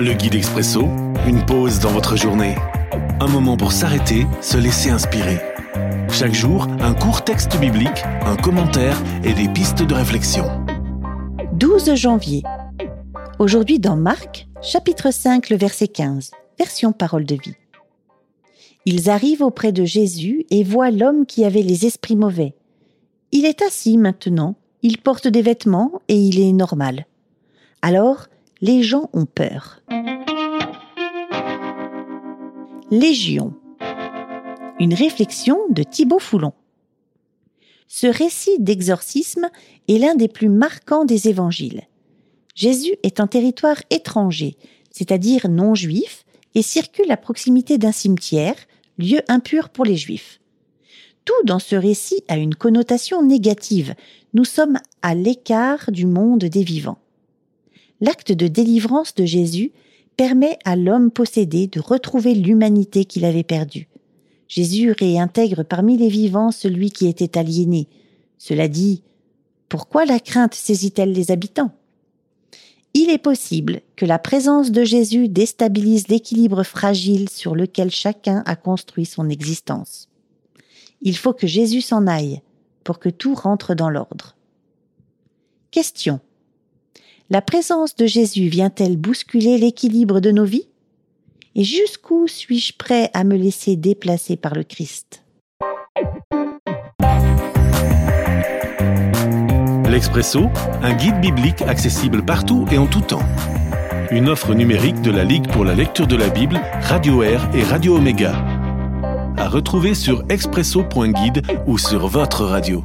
Le guide expresso, une pause dans votre journée. Un moment pour s'arrêter, se laisser inspirer. Chaque jour, un court texte biblique, un commentaire et des pistes de réflexion. 12 janvier. Aujourd'hui dans Marc, chapitre 5, le verset 15, version parole de vie. Ils arrivent auprès de Jésus et voient l'homme qui avait les esprits mauvais. Il est assis maintenant, il porte des vêtements et il est normal. Alors, les gens ont peur. Légion. Une réflexion de Thibaut Foulon. Ce récit d'exorcisme est l'un des plus marquants des évangiles. Jésus est en territoire étranger, c'est-à-dire non juif, et circule à proximité d'un cimetière, lieu impur pour les juifs. Tout dans ce récit a une connotation négative. Nous sommes à l'écart du monde des vivants l'acte de délivrance de Jésus permet à l'homme possédé de retrouver l'humanité qu'il avait perdue. Jésus réintègre parmi les vivants celui qui était aliéné. Cela dit, pourquoi la crainte saisit-elle les habitants? Il est possible que la présence de Jésus déstabilise l'équilibre fragile sur lequel chacun a construit son existence. Il faut que Jésus s'en aille pour que tout rentre dans l'ordre. Question la présence de Jésus vient-elle bousculer l'équilibre de nos vies? Et jusqu'où suis-je prêt à me laisser déplacer par le Christ? L'Expresso, un guide biblique accessible partout et en tout temps. Une offre numérique de la Ligue pour la lecture de la Bible, Radio Air et Radio Omega. À retrouver sur expresso.guide ou sur votre radio.